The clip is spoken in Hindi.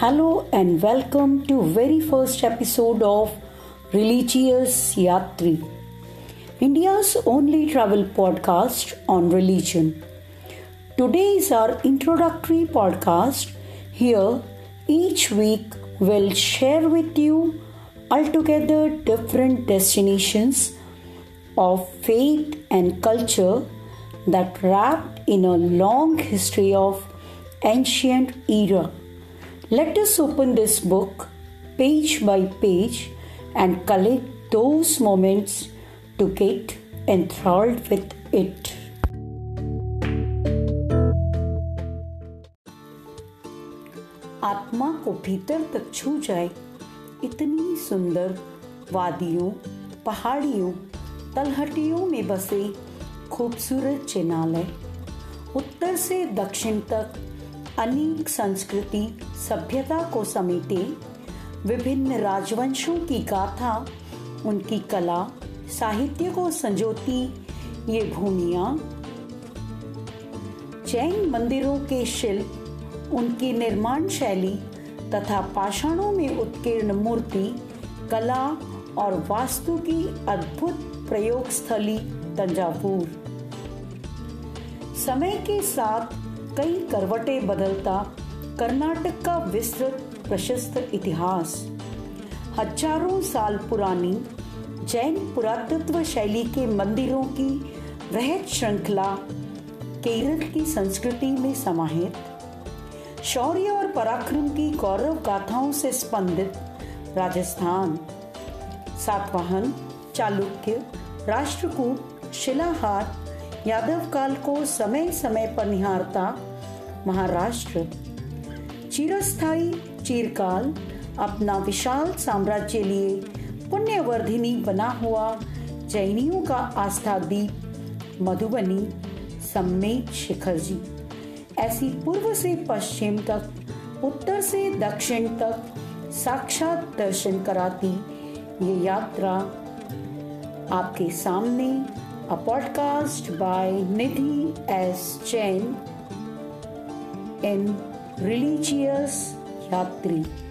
Hello and welcome to very first episode of Religious Yatri, India's only travel podcast on religion. Today is our introductory podcast. Here, each week we'll share with you altogether different destinations of faith and culture that wrapped in a long history of ancient era. Let us open this book page by page and collect those moments to get enthralled with it. आत्मा को भीतर तक छू जाए इतनी सुंदर वादियों पहाड़ियों तलहटियों में बसे खूबसूरत चिनालय उत्तर से दक्षिण तक अनेक संस्कृति सभ्यता को समेटे विभिन्न राजवंशों की गाथा, उनकी कला, साहित्य को संजोती ये भूमिया जैन मंदिरों के शिल्प, उनकी निर्माण शैली तथा पाषाणों में उत्कीर्ण मूर्ति, कला और वास्तु की अद्भुत प्रयोग स्थली तंजावुर। समय के साथ कई करवटें बदलता कर्नाटक का विस्तृत प्रशस्त इतिहास। हज़ारों साल पुरानी जैन पुरातत्व शैली के मंदिरों की वह श्रृंखला केरल की संस्कृति में समाहित, शौर्य और पराक्रम की गौरव गाथाओं से स्पंदित राजस्थान। सातवाहन, चालुक्य, राष्ट्रकूट, शिलाहार यादव काल को समय समय पर निहारता महाराष्ट्र। चिरस्थाई चिरकाल अपना विशाल साम्राज्य लिए पुण्यवर्धिनी बना हुआ जैनियों का आस्था दीप मधुबनी सम्मेत शिखर जी ऐसी पूर्व से पश्चिम तक, उत्तर से दक्षिण तक साक्षात दर्शन कराती ये यात्रा आपके सामने a podcast by Nidhi S. Jain in Religious Yatri.